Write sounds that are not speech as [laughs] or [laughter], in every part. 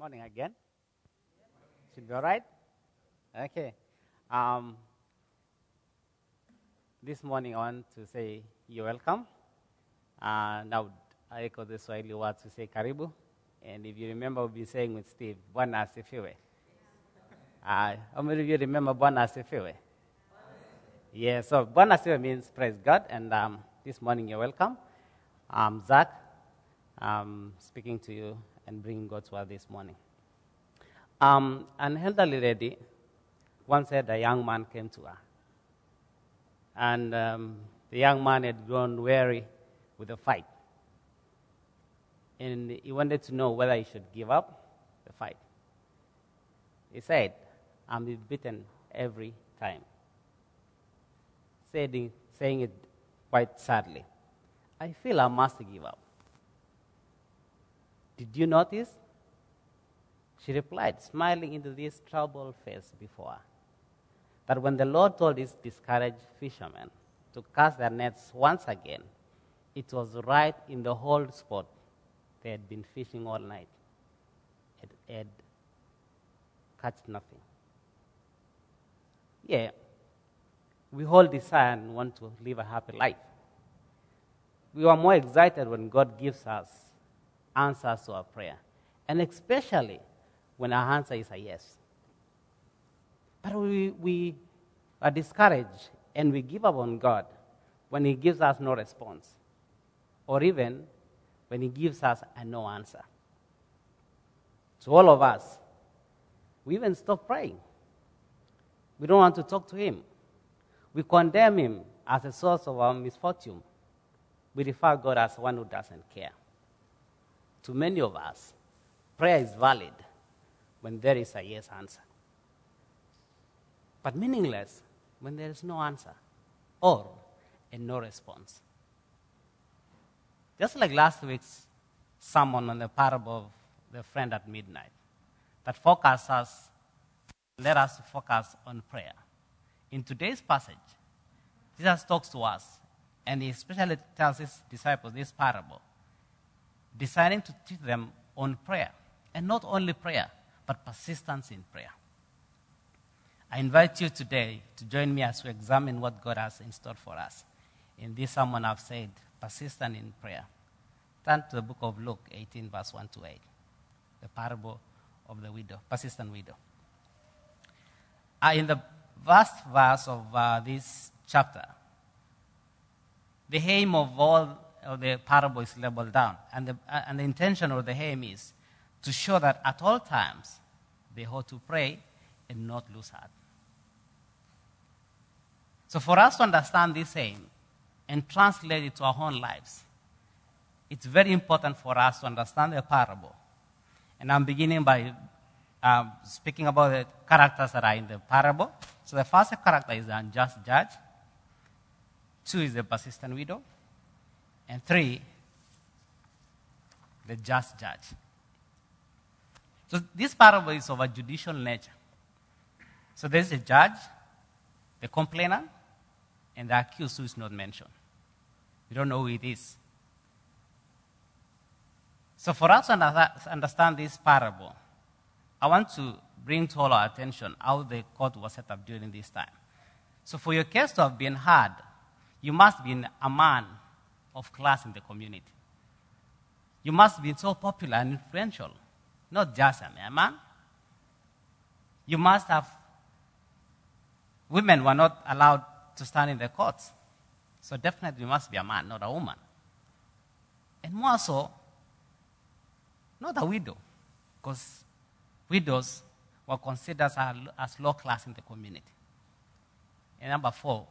morning again. Should be all right? Okay. Um, this morning I want to say you're welcome. Uh, now I echo the Swahili word to say karibu. And if you remember, we've been saying with Steve, Bwana asifiwe. Uh, how many of you remember Bwana asifiwe? Yeah, so Bwana asifiwe means praise God. And um, this morning you're welcome. I'm Zach, um, speaking to you and bringing God's word this morning. Um, an elderly lady once said a young man came to her. And um, the young man had grown weary with the fight. And he wanted to know whether he should give up the fight. He said, I'm beaten every time. Saying, saying it quite sadly. I feel I must give up. Did you notice? She replied, smiling into this troubled face before that when the Lord told his discouraged fishermen to cast their nets once again, it was right in the whole spot they had been fishing all night. It had caught nothing. Yeah, we all desire and want to live a happy life. We are more excited when God gives us answers to our prayer, and especially when our answer is a yes. But we, we are discouraged and we give up on God when He gives us no response, or even when He gives us a no answer. To all of us, we even stop praying. We don't want to talk to Him. We condemn Him as a source of our misfortune. We refer God as one who doesn't care. To many of us, prayer is valid when there is a yes answer, but meaningless when there is no answer or a no response. Just like last week's sermon on the parable of the friend at midnight, that focuses us, let us focus on prayer. In today's passage, Jesus talks to us, and he especially tells his disciples this parable deciding to teach them on prayer. And not only prayer, but persistence in prayer. I invite you today to join me as we examine what God has in store for us. In this sermon, I've said, persistent in prayer. Turn to the book of Luke 18, verse 1 to 8, the parable of the widow, persistent widow. Uh, in the first verse of uh, this chapter, the aim of all of the parable is labeled down. And the, uh, and the intention of the aim is to show that at all times they ought to pray and not lose heart. So, for us to understand this aim and translate it to our own lives, it's very important for us to understand the parable. And I'm beginning by um, speaking about the characters that are in the parable. So, the first character is the unjust judge, two is the persistent widow, and three, the just judge. So this parable is of a judicial nature. So there's a judge, the complainant, and the accused who is not mentioned. We don't know who it is. So for us to understand this parable, I want to bring to all our attention how the court was set up during this time. So for your case to have been heard, you must be a man of class in the community. You must be so popular and influential, not just a man. You must have, women were not allowed to stand in the courts. So definitely you must be a man, not a woman. And more so, not a widow, because widows were considered as low class in the community. And number four,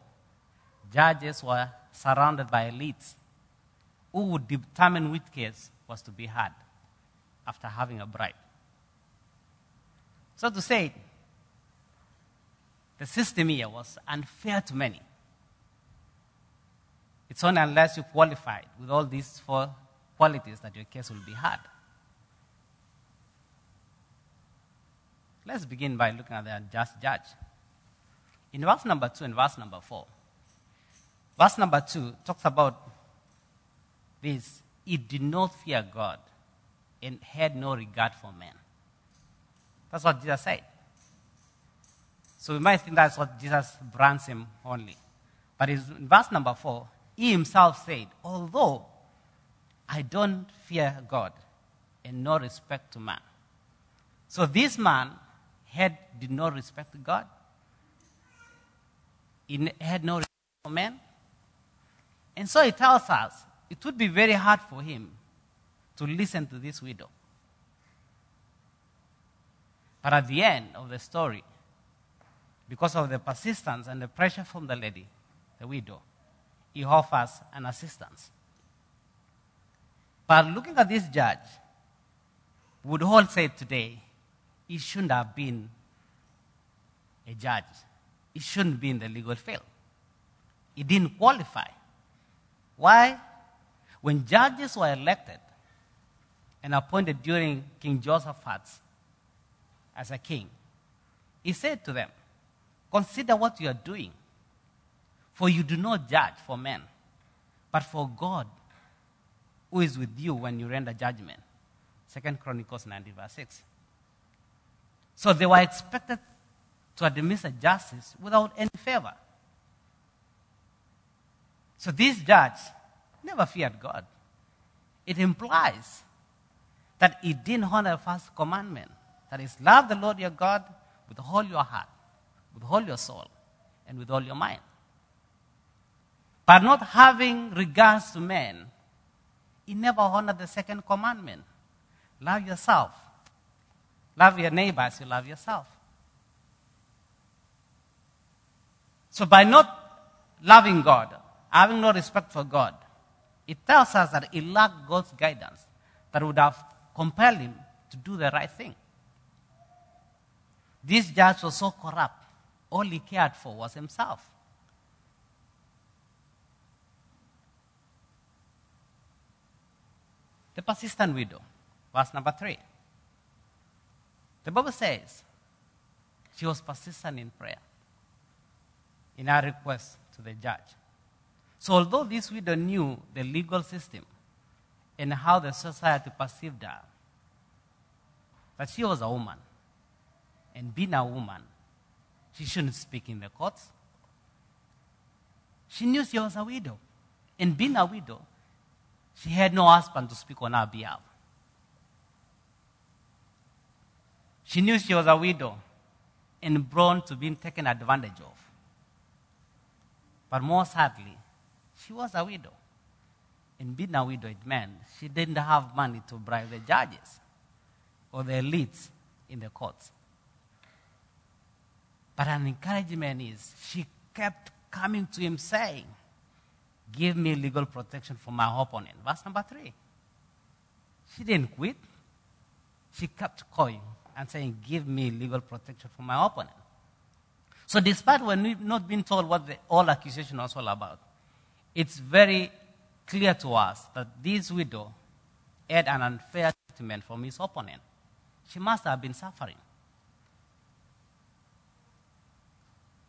judges were surrounded by elites who would determine which case was to be had after having a bribe. So to say, the system here was unfair to many. It's only unless you qualified with all these four qualities that your case will be heard. Let's begin by looking at the just judge. In verse number two and verse number four, verse number two talks about this, he did not fear God and had no regard for men. That's what Jesus said. So we might think that's what Jesus brands him only. But in verse number four, he himself said, Although I don't fear God and no respect to man. So this man had did not respect God. He had no respect for man. And so he tells us it would be very hard for him to listen to this widow. But at the end of the story, because of the persistence and the pressure from the lady, the widow, he offers an assistance. But looking at this judge, would all say today, he shouldn't have been a judge. He shouldn't be in the legal field. He didn't qualify. Why? When judges were elected and appointed during King Jehoshaphat's as a king, he said to them, Consider what you are doing, for you do not judge for men, but for God who is with you when you render judgment. Second Chronicles 90, verse 6. So they were expected to administer justice without any favor. So these judge never feared God. It implies that he didn't honor the first commandment that is, love the Lord your God with all your heart, with all your soul, and with all your mind. But not having regards to men, he never honored the second commandment love yourself. Love your neighbor as you love yourself. So, by not loving God, having no respect for God, it tells us that he lacked God's guidance that would have compelled him to do the right thing. This judge was so corrupt, all he cared for was himself. The persistent widow, verse number three. The Bible says she was persistent in prayer, in her request to the judge. So, although this widow knew the legal system and how the society perceived her, that she was a woman, and being a woman, she shouldn't speak in the courts. She knew she was a widow. And being a widow, she had no husband to speak on her behalf. She knew she was a widow and prone to being taken advantage of. But more sadly, she was a widow. And being a widow, it meant she didn't have money to bribe the judges or the elites in the courts. But an encouragement is she kept coming to him saying, Give me legal protection for my opponent. Verse number three. She didn't quit. She kept calling and saying, Give me legal protection for my opponent. So, despite we're not being told what the whole accusation was all about, it's very clear to us that this widow had an unfair treatment from his opponent. She must have been suffering.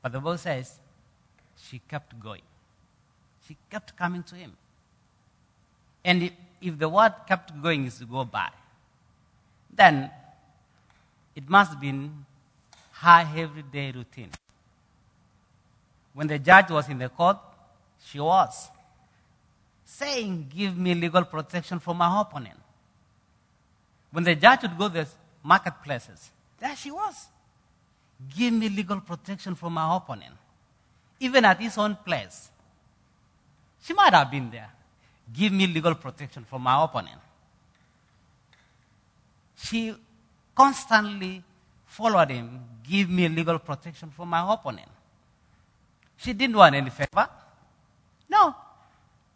But the Bible says she kept going. She kept coming to him. And if, if the word kept going is to go by, then it must have been her everyday routine. When the judge was in the court, she was saying, Give me legal protection from my opponent. When the judge would go to the marketplaces, there she was Give me legal protection from my opponent. Even at his own place. She might have been there. Give me legal protection from my opponent. She constantly followed him. Give me legal protection from my opponent. She didn't want any favor. No.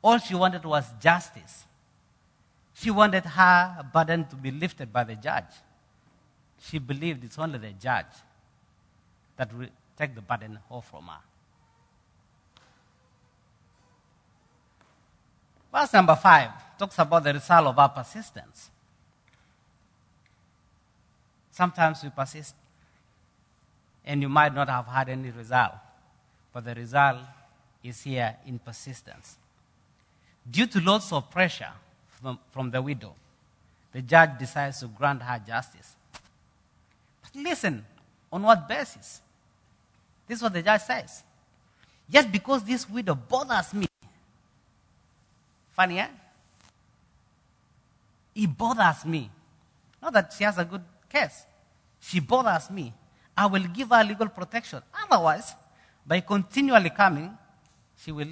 All she wanted was justice. She wanted her burden to be lifted by the judge. She believed it's only the judge that will take the burden off from her. Verse number five talks about the result of our persistence. Sometimes we persist, and you might not have had any result, but the result is here in persistence. Due to lots of pressure from, from the widow, the judge decides to grant her justice. But listen. On what basis? This is what the judge says. Just because this widow bothers me. Funny, eh? It bothers me. Not that she has a good case. She bothers me. I will give her legal protection. Otherwise, by continually coming, she will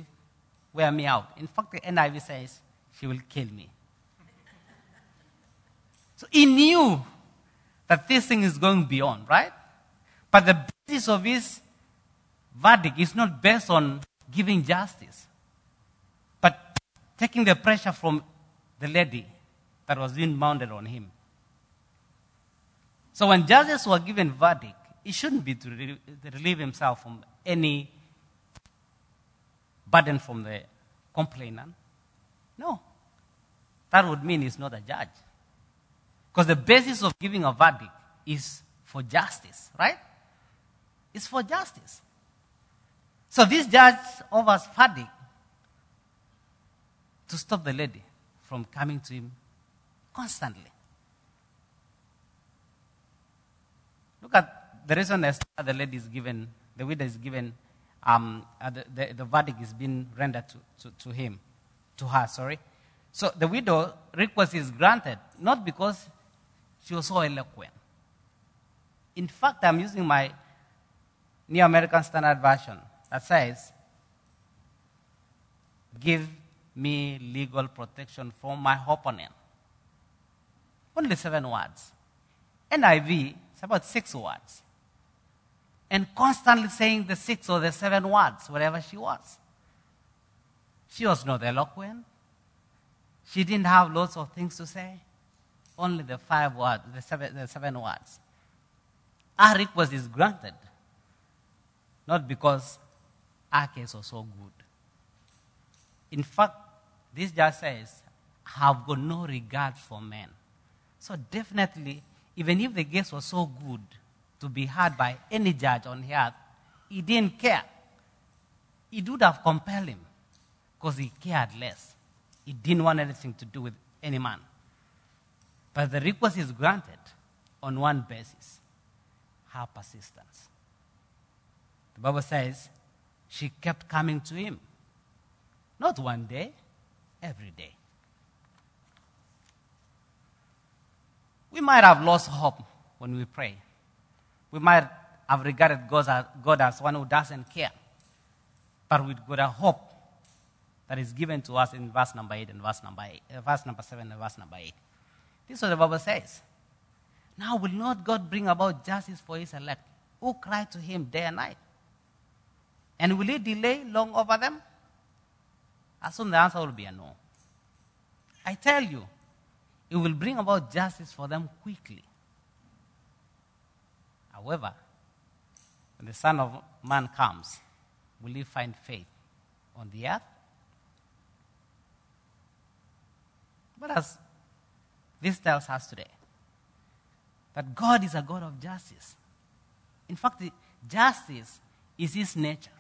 wear me out. In fact, the NIV says she will kill me. [laughs] So he knew that this thing is going beyond, right? But the basis of his verdict is not based on giving justice, but taking the pressure from the lady that was being mounted on him. So when judges were given verdict, it shouldn't be to relieve himself from any burden from the complainant. No. That would mean he's not a judge. Because the basis of giving a verdict is for justice, right? It's for justice. So this judge offers verdict to stop the lady from coming to him constantly. Look at the reason the lady is given, the widow is given, um, uh, the, the, the, verdict is being rendered to, to, to him, to her, sorry. So the widow request is granted, not because she was so eloquent. In fact, I'm using my New American Standard Version that says, Give me legal protection from my opponent. Only seven words. NIV, it's about six words. And constantly saying the six or the seven words, wherever she was. She was not eloquent. She didn't have lots of things to say only the five words, the seven, the seven words. Our request is granted, not because our case was so good. In fact, this judge says, have got no regard for men. So definitely, even if the case was so good to be heard by any judge on earth, he didn't care. It would have compelled him because he cared less. He didn't want anything to do with any man. But the request is granted on one basis her persistence. The Bible says she kept coming to him. Not one day, every day. We might have lost hope when we pray. We might have regarded God as, God as one who doesn't care. But we've got a hope that is given to us in verse number 8 and verse number, eight, uh, verse number 7 and verse number 8. This is what the Bible says. Now, will not God bring about justice for his elect who cry to him day and night? And will he delay long over them? I Assume the answer will be a no. I tell you, it will bring about justice for them quickly. However, when the Son of Man comes, will he find faith on the earth? But as this tells us today that God is a God of justice. In fact, justice is His nature.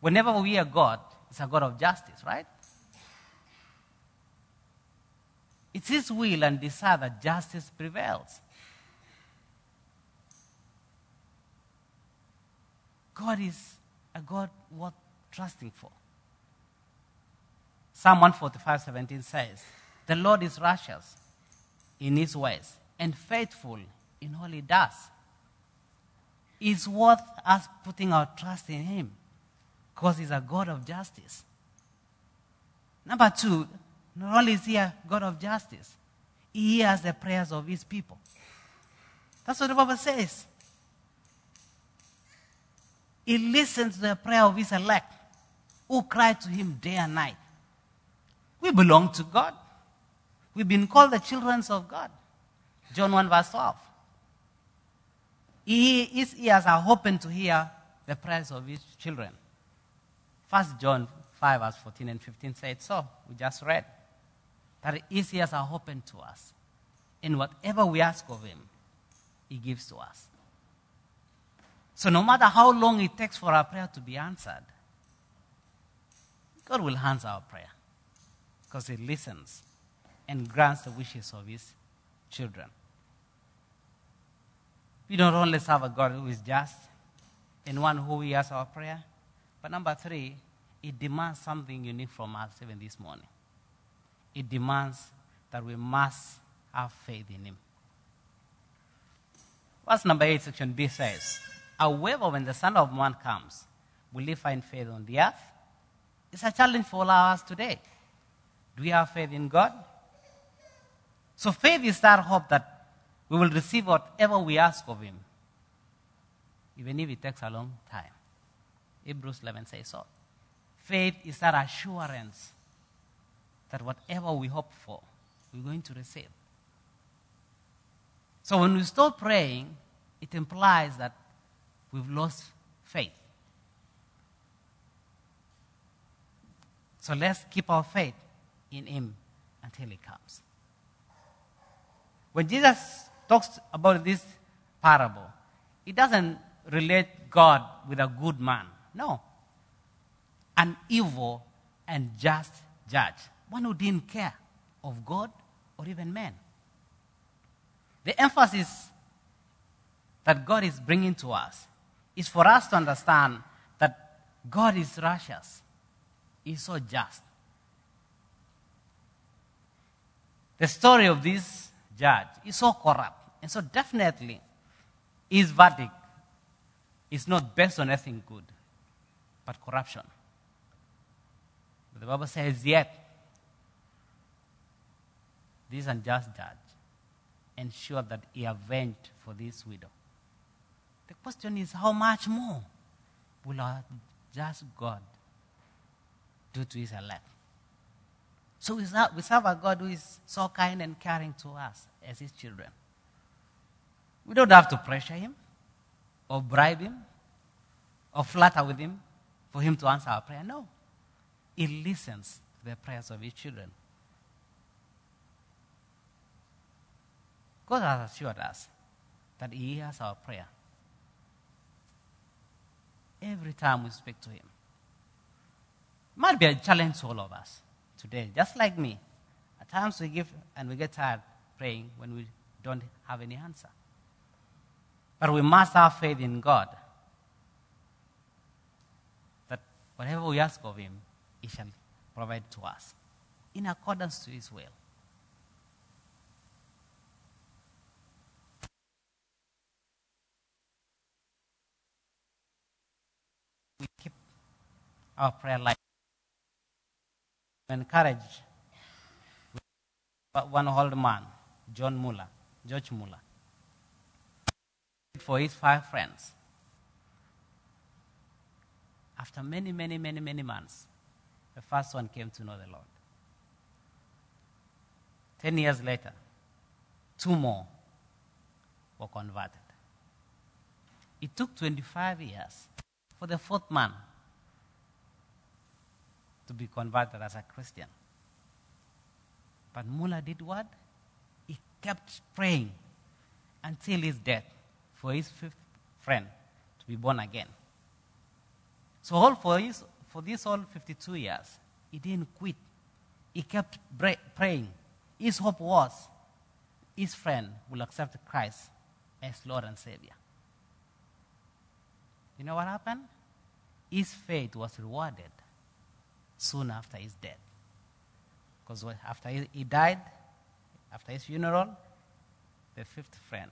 Whenever we are God, it's a God of justice, right? It's His will and desire that justice prevails. God is a God worth trusting for. Psalm 145 17 says, The Lord is righteous in his ways and faithful in all he does. It's worth us putting our trust in him because he's a God of justice. Number two, not only is he a God of justice, he hears the prayers of his people. That's what the Bible says. He listens to the prayer of his elect who cry to him day and night. We belong to God. We've been called the children of God. John 1 verse 12. He, his ears are open to hear the prayers of his children. First John 5 verse 14 and 15 said so. We just read. That his ears are open to us. And whatever we ask of him, he gives to us. So no matter how long it takes for our prayer to be answered, God will answer our prayer because he listens and grants the wishes of his children. we don't only serve a God who is just and one who hears our prayer, but number three, it demands something unique from us even this morning. It demands that we must have faith in Him. Verse number 8, section B says, However, when the Son of Man comes, will he find faith on the earth? It's a challenge for all of us today. Do we have faith in God? So faith is that hope that we will receive whatever we ask of Him, even if it takes a long time. Hebrews 11 says so. Faith is that assurance that whatever we hope for, we're going to receive. So when we stop praying, it implies that we've lost faith. So let's keep our faith in Him until He comes. When Jesus talks about this parable, He doesn't relate God with a good man. No. An evil and just judge. One who didn't care of God or even man. The emphasis that God is bringing to us is for us to understand that God is righteous, He's so just. The story of this judge is so corrupt, and so definitely his verdict is not based on anything good, but corruption. But the Bible says, yet, this unjust judge ensured that he avenged for this widow. The question is, how much more will our just God do to his elect? So we serve, we serve a God who is so kind and caring to us as his children. We don't have to pressure him or bribe him or flatter with him for him to answer our prayer. No. He listens to the prayers of his children. God has assured us that he hears our prayer every time we speak to him. It might be a challenge to all of us today, just like me. At times we give and we get tired praying when we don't have any answer. But we must have faith in God that whatever we ask of Him, He shall provide to us in accordance to His will. We keep our prayer life. Encourage one old man, John Muller, George Muller, for his five friends. After many, many, many, many months, the first one came to know the Lord. Ten years later, two more were converted. It took 25 years for the fourth man to be converted as a Christian. But Muller did what? He kept praying until his death for his fifth friend to be born again. So all for, his, for these all 52 years, he didn't quit. He kept praying. His hope was his friend will accept Christ as Lord and Savior. You know what happened? His faith was rewarded soon after his death. Because after he died, after his funeral, the fifth friend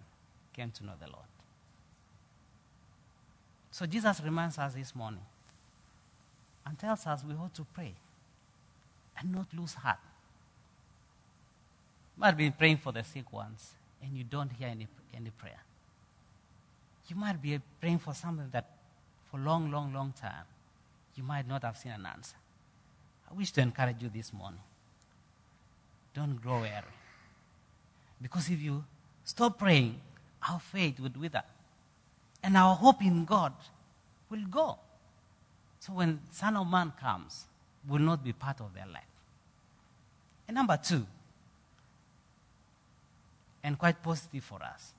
came to know the Lord. So Jesus reminds us this morning and tells us we ought to pray and not lose heart. You might be praying for the sick ones and you don't hear any, any prayer. You might be praying for something that for long, long, long time you might not have seen an answer. I wish to encourage you this morning. Don't grow weary. Because if you stop praying, our faith would wither. And our hope in God will go. So when Son of Man comes, will not be part of their life. And number two, and quite positive for us,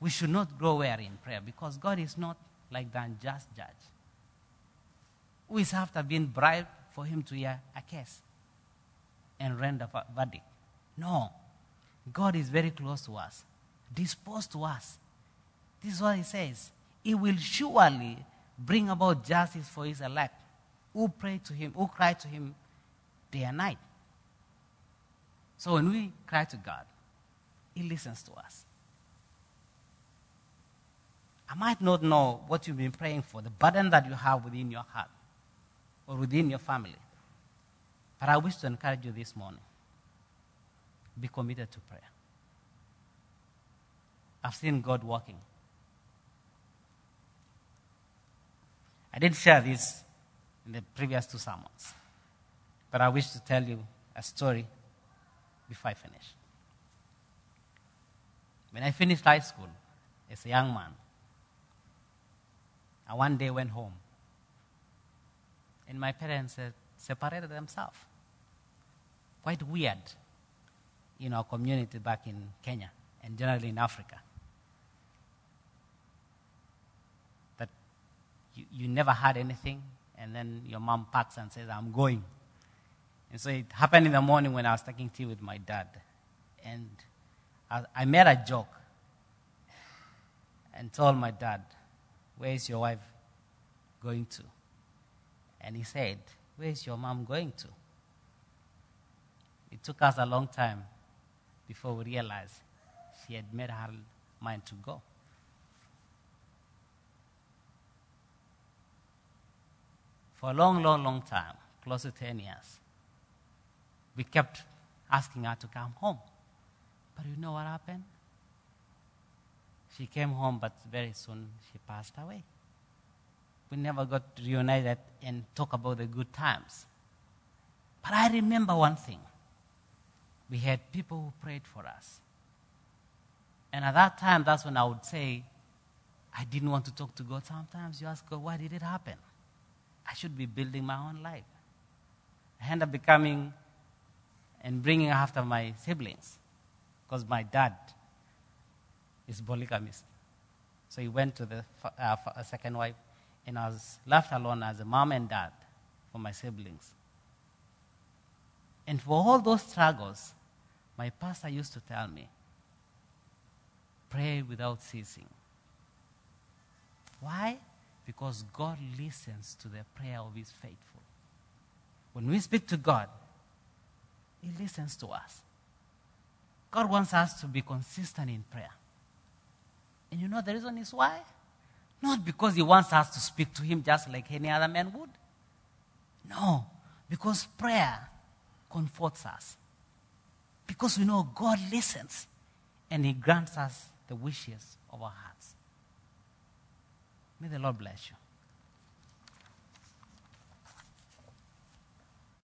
we should not grow weary in prayer because God is not like the unjust judge who is after being bribed for him to hear a case and render a verdict. No. God is very close to us, disposed to us, This is what he says. He will surely bring about justice for his elect who pray to him, who cry to him day and night. So when we cry to God, he listens to us. I might not know what you've been praying for, the burden that you have within your heart or within your family. But I wish to encourage you this morning be committed to prayer. I've seen God working. I did share this in the previous two sermons, but I wish to tell you a story before I finish. When I finished high school as a young man, I one day went home, and my parents had separated themselves. Quite weird in our community back in Kenya and generally in Africa. That you, you never had anything, and then your mom packs and says, I'm going. And so it happened in the morning when I was taking tea with my dad. And I, I made a joke and told my dad, Where is your wife going to? And he said, Where is your mom going to? It took us a long time before we realized she had made her mind to go. For a long, long, long time, close to 10 years, we kept asking her to come home. But you know what happened? She came home, but very soon she passed away. We never got reunited and talk about the good times. But I remember one thing. We had people who prayed for us. And at that time, that's when I would say, I didn't want to talk to God. Sometimes you ask God, why did it happen? I should be building my own life. I end up becoming and bringing after my siblings because my dad is polygamist. So he went to the uh, second wife, and I was left alone as a mom and dad for my siblings. And for all those struggles, my pastor used to tell me, pray without ceasing. Why? Because God listens to the prayer of his faithful. When we speak to God, he listens to us. God wants us to be consistent in prayer. And you know the reason is why? Not because he wants us to speak to him just like any other man would. No, because prayer comforts us. Because we know God listens and He grants us the wishes of our hearts. May the Lord bless you.